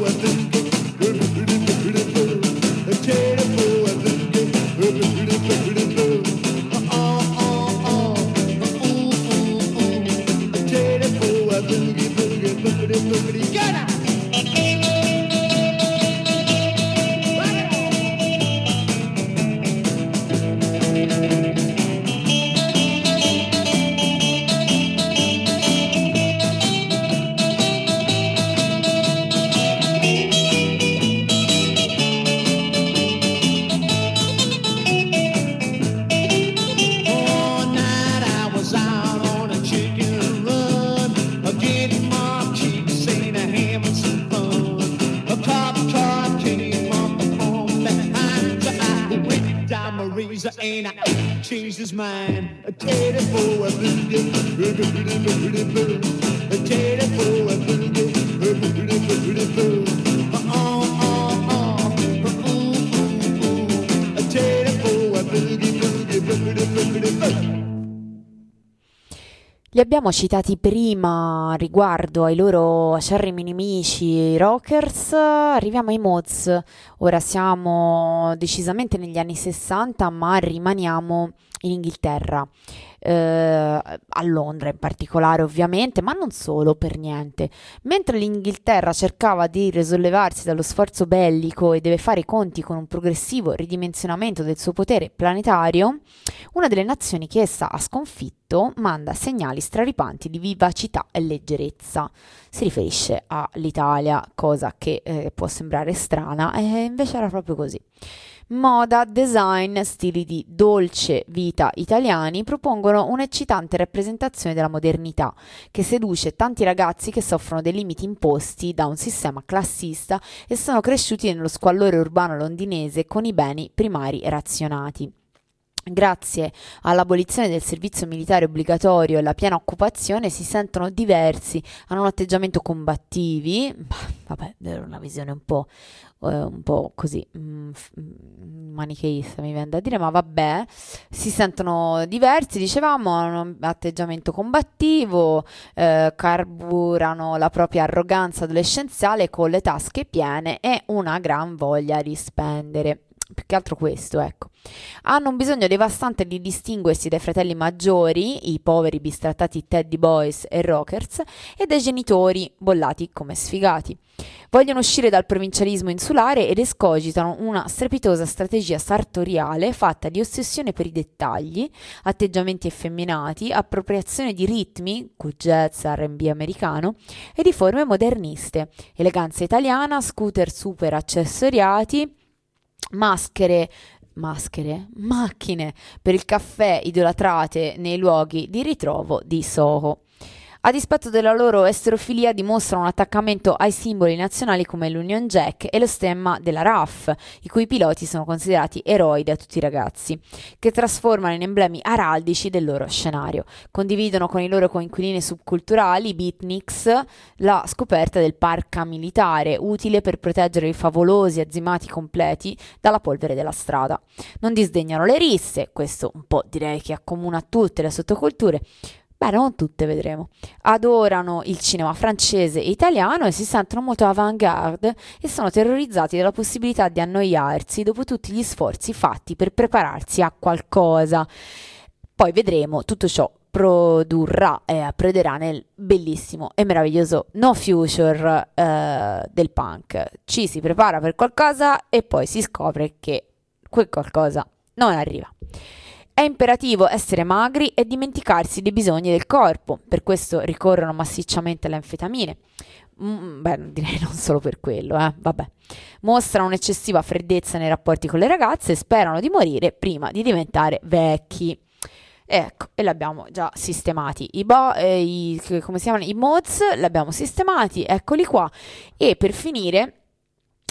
Corner, I swing with my chain along Li abbiamo citati prima riguardo ai loro acerrimi nemici rockers, arriviamo ai Moz. Ora siamo decisamente negli anni 60, ma rimaniamo in Inghilterra eh, a Londra in particolare ovviamente, ma non solo per niente. Mentre l'Inghilterra cercava di risollevarsi dallo sforzo bellico e deve fare i conti con un progressivo ridimensionamento del suo potere planetario, una delle nazioni che essa ha sconfitto manda segnali straripanti di vivacità e leggerezza. Si riferisce all'Italia, cosa che eh, può sembrare strana, e invece era proprio così. Moda, design, stili di dolce vita italiani propongono un'eccitante rappresentazione della modernità che seduce tanti ragazzi che soffrono dei limiti imposti da un sistema classista e sono cresciuti nello squallore urbano londinese con i beni primari razionati. Grazie all'abolizione del servizio militare obbligatorio e alla piena occupazione si sentono diversi, hanno un atteggiamento combattivi, vabbè, è una visione un po', eh, un po' così mm, mm, manicheista mi viene da dire, ma vabbè, si sentono diversi, dicevamo, hanno un atteggiamento combattivo, eh, carburano la propria arroganza adolescenziale con le tasche piene e una gran voglia di spendere più che altro questo, ecco. Hanno un bisogno devastante di distinguersi dai fratelli maggiori, i poveri bistrattati teddy boys e rockers, e dai genitori bollati come sfigati. Vogliono uscire dal provincialismo insulare ed escogitano una strepitosa strategia sartoriale fatta di ossessione per i dettagli, atteggiamenti effeminati, appropriazione di ritmi, jazz, R&B americano, e di forme moderniste, eleganza italiana, scooter super accessoriati, maschere maschere, macchine per il caffè idolatrate nei luoghi di ritrovo di Soho. A dispetto della loro esterofilia dimostrano un attaccamento ai simboli nazionali come l'Union Jack e lo stemma della RAF, i cui piloti sono considerati eroi da tutti i ragazzi, che trasformano in emblemi araldici del loro scenario. Condividono con i loro coinquilini subculturali, beatniks, la scoperta del parca militare, utile per proteggere i favolosi azzimati completi dalla polvere della strada. Non disdegnano le risse, questo un po' direi che accomuna tutte le sottoculture, Beh, non tutte vedremo. Adorano il cinema francese e italiano e si sentono molto avant-garde e sono terrorizzati dalla possibilità di annoiarsi dopo tutti gli sforzi fatti per prepararsi a qualcosa. Poi vedremo, tutto ciò produrrà e approderà nel bellissimo e meraviglioso no future eh, del punk. Ci si prepara per qualcosa e poi si scopre che quel qualcosa non arriva. È imperativo essere magri e dimenticarsi dei bisogni del corpo, per questo ricorrono massicciamente alle anfetamine. Mm, beh, direi non solo per quello, eh, vabbè. Mostrano un'eccessiva freddezza nei rapporti con le ragazze e sperano di morire prima di diventare vecchi. Ecco, e li abbiamo già sistemati. I, bo- eh, i? I mods li abbiamo sistemati, eccoli qua. E per finire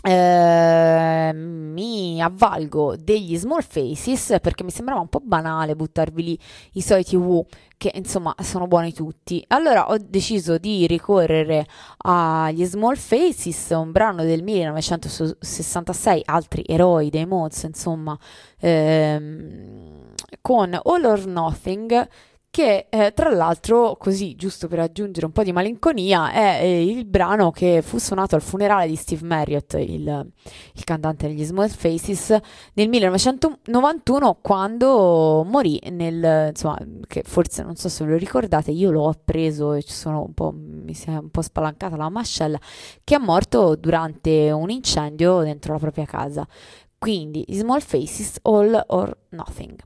eh, mi avvalgo degli small faces perché mi sembrava un po' banale buttarvi lì i soliti Woo che insomma sono buoni tutti. Allora ho deciso di ricorrere agli small faces, un brano del 1966, altri eroi dei Mods, insomma, ehm, con All or Nothing che eh, tra l'altro, così giusto per aggiungere un po' di malinconia, è eh, il brano che fu suonato al funerale di Steve Marriott, il, il cantante degli Small Faces, nel 1991 quando morì nel, insomma, che forse non so se ve lo ricordate, io l'ho appreso e mi si è un po' spalancata la mascella, che è morto durante un incendio dentro la propria casa. Quindi, Small Faces, All or Nothing.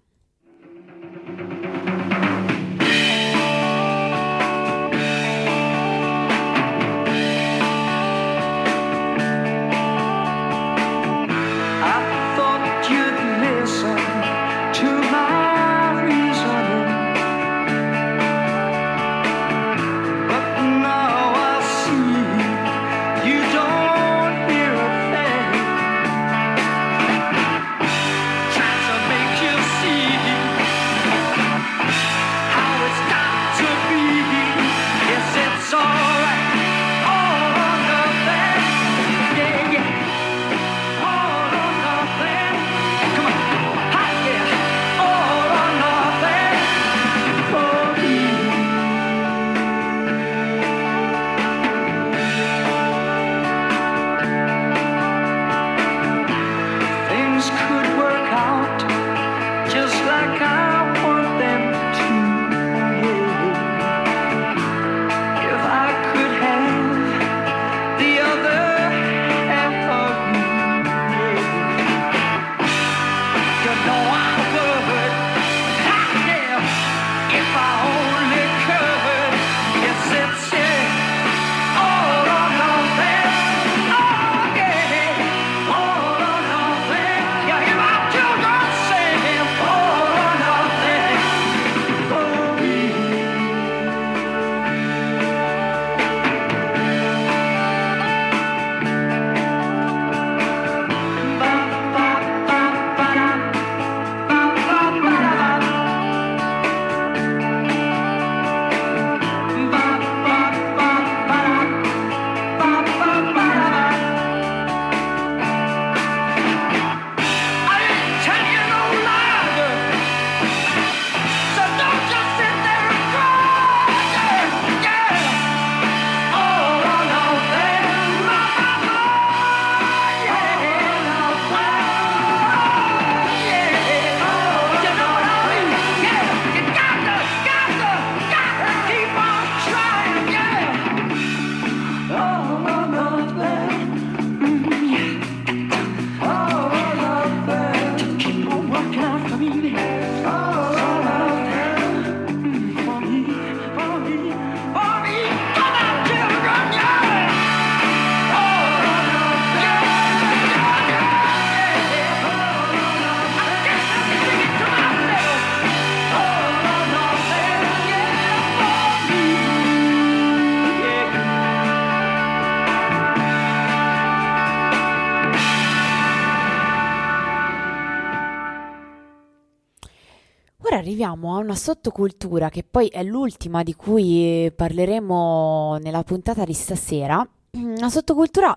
Sottocultura che poi è l'ultima di cui parleremo nella puntata di stasera, una sottocultura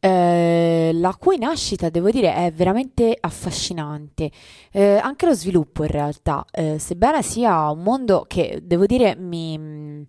eh, la cui nascita, devo dire, è veramente affascinante. Eh, anche lo sviluppo in realtà, eh, sebbene sia un mondo che, devo dire, mi, mi,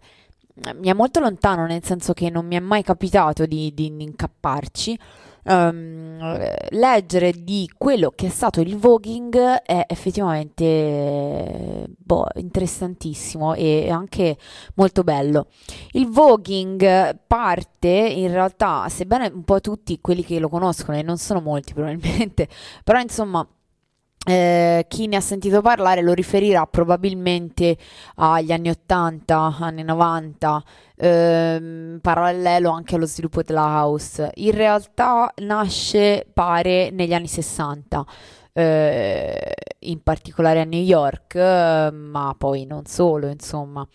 è molto lontano, nel senso che non mi è mai capitato di, di incapparci um, leggere di quello che è stato il voguing è effettivamente boh, interessantissimo e anche molto bello. Il voguing parte in realtà, sebbene un po' tutti quelli che lo conoscono, e non sono molti probabilmente, però insomma eh, chi ne ha sentito parlare lo riferirà probabilmente agli anni 80, anni 90, ehm, parallelo anche allo sviluppo della house. In realtà nasce, pare, negli anni 60. eh, in particolare a New York, ma poi non solo, insomma.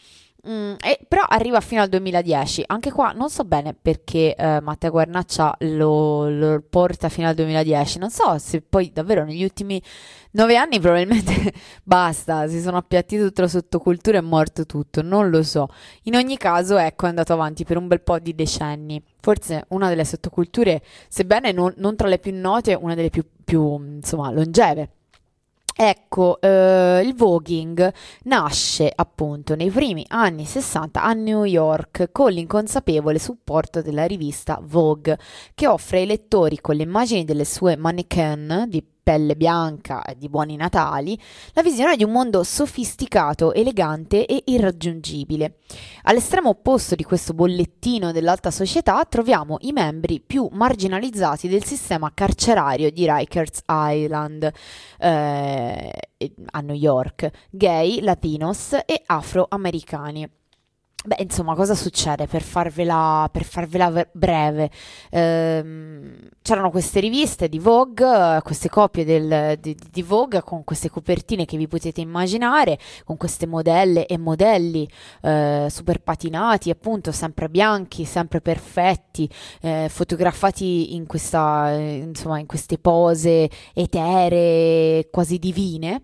Mm, e, però arriva fino al 2010. Anche qua non so bene perché eh, Matteo Guarnaccia lo, lo, porta fino al 2010. Non so se poi davvero negli ultimi nove anni probabilmente basta, si sono appiattiti tutte le sottoculture e è morto tutto. Non lo so. In ogni caso, ecco, è andato avanti per un bel po' di decenni. Forse una delle sottoculture, sebbene non, non tra le più note, una delle più, più insomma, longeve. Ecco, eh, il voguing nasce appunto nei primi anni 60 a New York con l'inconsapevole supporto della rivista Vogue, che offre ai lettori con le immagini delle sue mannequin di pelle bianca e di buoni natali, la visione di un mondo sofisticato, elegante e irraggiungibile. All'estremo opposto di questo bollettino dell'alta società troviamo i membri più marginalizzati del sistema carcerario di Rikers Island eh, a New York, gay, latinos e afroamericani. Beh, insomma, cosa succede per farvela, per farvela breve? Ehm, c'erano queste riviste di Vogue, queste copie del, di, di, Vogue con queste copertine che vi potete immaginare, con queste modelle e modelli eh, super patinati, appunto, sempre bianchi, sempre perfetti, eh, fotografati in, questa, insomma, in queste pose eteree, quasi divine.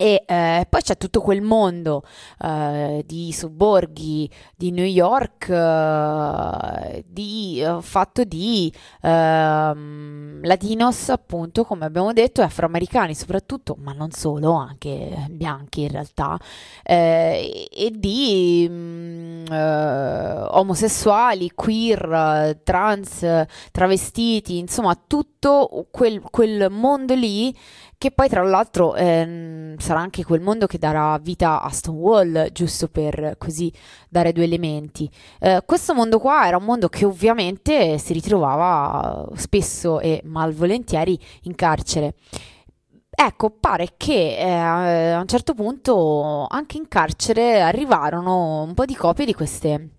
E eh, poi c'è tutto quel mondo eh, di sobborghi di New York eh, di, eh, fatto di ehm, latinos, appunto, come abbiamo detto, e afroamericani soprattutto, ma non solo, anche bianchi in realtà, eh, e di mh, mm, eh, omosessuali, queer, trans, travestiti, insomma tutto quel, quel mondo lì che poi tra l'altro ehm, sarà anche quel mondo che darà vita a Stonewall, giusto per così dare due elementi. Eh, questo mondo qua era un mondo che ovviamente si ritrovava spesso e malvolentieri in carcere. Ecco, pare che eh, a un certo punto anche in carcere arrivarono un po' di copie di queste,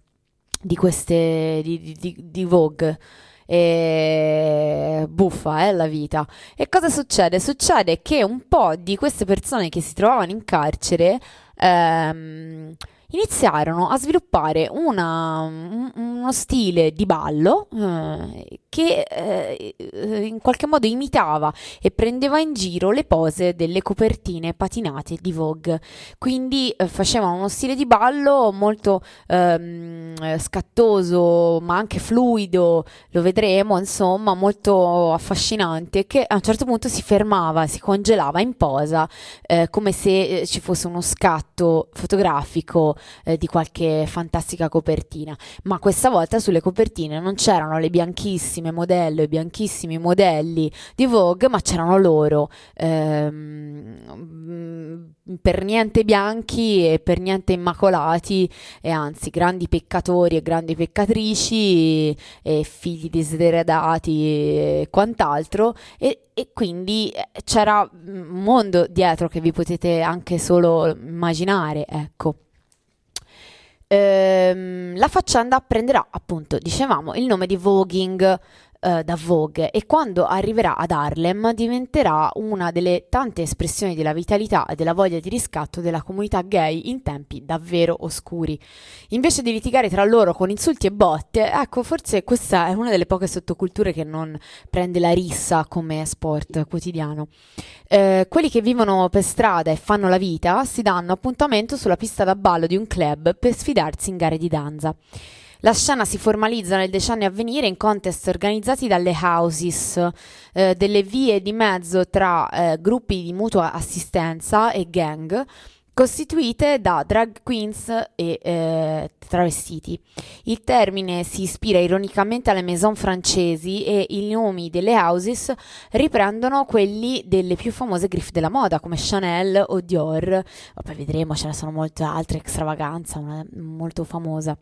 di queste, di, di, di Vogue e buffa è la vita. E cosa succede? Succede che un po' di queste persone che si trovavano in carcere ehm, iniziarono a sviluppare una, un, uno stile di ballo eh, che eh, in qualche modo imitava e prendeva in giro le pose delle copertine patinate di Vogue. Quindi eh, facevano uno stile di ballo molto ehm, scattoso, ma anche fluido, lo vedremo, insomma, molto affascinante, che a un certo punto si fermava, si congelava in posa, eh, come se eh, ci fosse uno scatto fotografico eh, di qualche fantastica copertina. Ma questa volta sulle copertine non c'erano le bianchissime bianchissime modello e bianchissimi modelli di Vogue, ma c'erano loro, ehm, per niente bianchi e per niente immacolati, e anzi grandi peccatori e grandi peccatrici, e figli desideradati e quant'altro, e, e quindi eh, c'era un mondo dietro che vi potete anche solo immaginare, ecco. Ehm, la faccenda prenderà appunto, dicevamo, il nome di voguing eh, da Vogue e quando arriverà ad Harlem diventerà una delle tante espressioni della vitalità e della voglia di riscatto della comunità gay in tempi davvero oscuri. Invece di litigare tra loro con insulti e botte, ecco, forse questa è una delle poche sottoculture che non prende la rissa come sport quotidiano. Eh, quelli che vivono per strada e fanno la vita si danno appuntamento sulla pista da ballo di un club per sfidarsi in gare di danza. La scena si formalizza nel decennio a venire in contest organizzati dalle houses, eh, delle vie di mezzo tra eh, gruppi di mutua assistenza e gang costituite da drag queens e eh, travestiti. Il termine si ispira ironicamente alle maison francesi e i nomi delle houses riprendono quelli delle più famose griffe della moda come Chanel o Dior. Poi vedremo, ce ne sono molte altre, extravaganza, una molto famosa.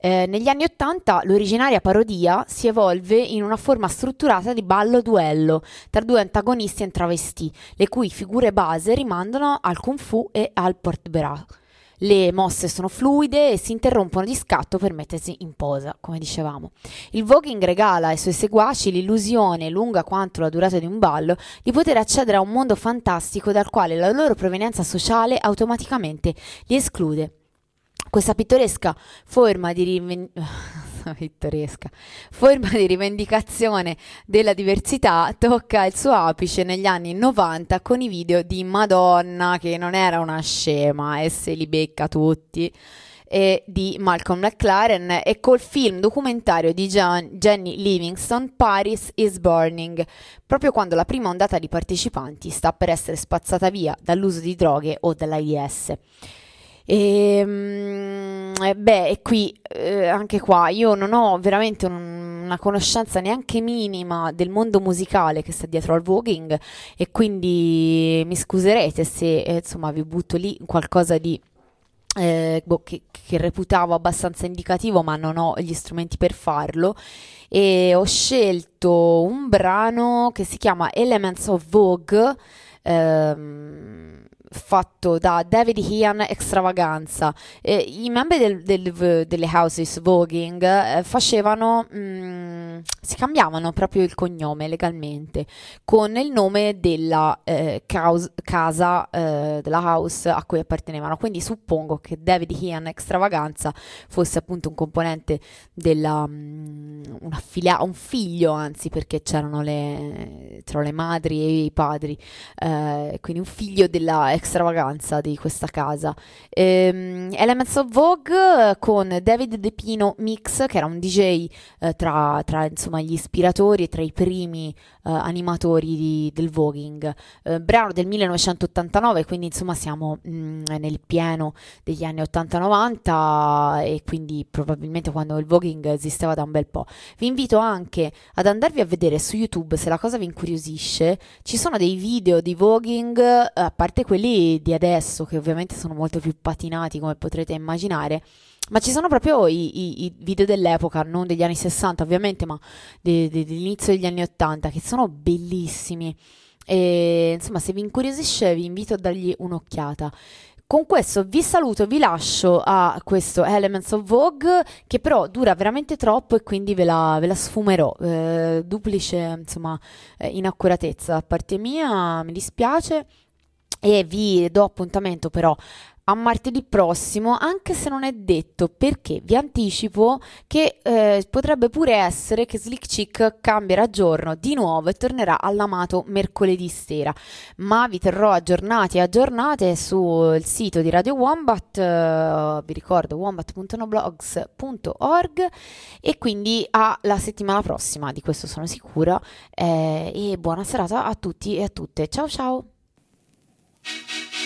Eh, negli anni Ottanta l'originaria parodia si evolve in una forma strutturata di ballo-duello tra due antagonisti en travestì, le cui figure base rimandano al kung fu e al porte-bras. le mosse sono fluide e si interrompono di scatto per mettersi in posa, come dicevamo. Il voguing regala ai suoi seguaci l'illusione, lunga quanto la durata di un ballo, di poter accedere a un mondo fantastico dal quale la loro provenienza sociale automaticamente li esclude. Questa pittoresca forma di pittoresca forma di rivendicazione della diversità tocca il suo apice negli anni 90 con i video di Madonna che non era una scema e se li becca tutti di Malcolm McLaren e col film documentario di John, Jenny Livingston Paris is Burning, proprio quando la prima ondata di partecipanti sta per essere spazzata via dall'uso di droghe o dall'AIS. E, ehm, beh, e qui eh, anche qua io non ho veramente un, una conoscenza neanche minima del mondo musicale che sta dietro al voguing e quindi mi scuserete se eh, insomma vi butto lì qualcosa di eh, boh, che, che, reputavo abbastanza indicativo, ma non ho gli strumenti per farlo. E ho scelto un brano che si chiama Elements of Vogue. Ehm, fatto da David Ian Extravaganza. Eh, I membri del, del, delle houses voguing eh, facevano, mm, si cambiavano proprio il cognome legalmente con il nome della eh, caus- casa eh, della house a cui appartenevano. Quindi suppongo che David Ian Extravaganza fosse appunto un componente della mm, una filia- un figlio, anzi, perché c'erano le, c'erano le madri e i padri, eh, quindi un figlio della extravaganza di questa casa. Ehm, Elements of Vogue con David De Pino Mix, che era un DJ eh, tra, tra insomma, gli ispiratori e tra i primi eh, animatori di, del voguing. Eh, brano del 1989, quindi insomma siamo mh, mm, nel pieno degli anni 80-90 e quindi probabilmente quando il voguing esisteva da un bel po'. Vi invito anche ad andarvi a vedere su YouTube se la cosa vi incuriosisce. Ci sono dei video di voguing, eh, a parte quelli di adesso, che ovviamente sono molto più patinati, come potrete immaginare. Ma ci sono proprio i, i, i, video dell'epoca, non degli anni 60 ovviamente, ma de, de, dell'inizio degli anni 80, che sono bellissimi. E insomma, se vi incuriosisce, vi invito a dargli un'occhiata. Con questo vi saluto, vi lascio a questo Elements of Vogue che però dura veramente troppo e quindi ve la, ve la sfumerò. Eh, duplice, insomma, eh, inaccuratezza da parte mia, mi dispiace e vi do appuntamento però a martedì prossimo, anche se non è detto perché vi anticipo che eh, potrebbe pure essere che Slick Chick cambierà giorno di nuovo e tornerà all'amato mercoledì sera. Ma vi terrò aggiornati e aggiornate sul sito di Radio Wombat, eh, vi ricordo wombat.noblogs.org e quindi alla settimana prossima, di questo sono sicura. Eh, e buona serata a tutti e a tutte. Ciao ciao! Thank you.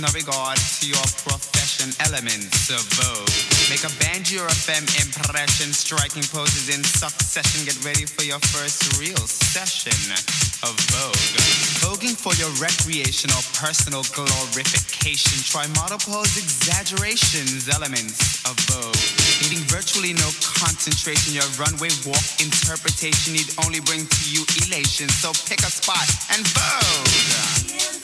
No regard to your profession. Elements of Vogue. Make a band your FM impression, striking poses in succession. Get ready for your first real session of Vogue. Voguing for your recreation or personal glorification. Try model pose exaggerations. Elements of Vogue. Needing virtually no concentration, your runway walk interpretation need only bring to you elation. So pick a spot and vogue.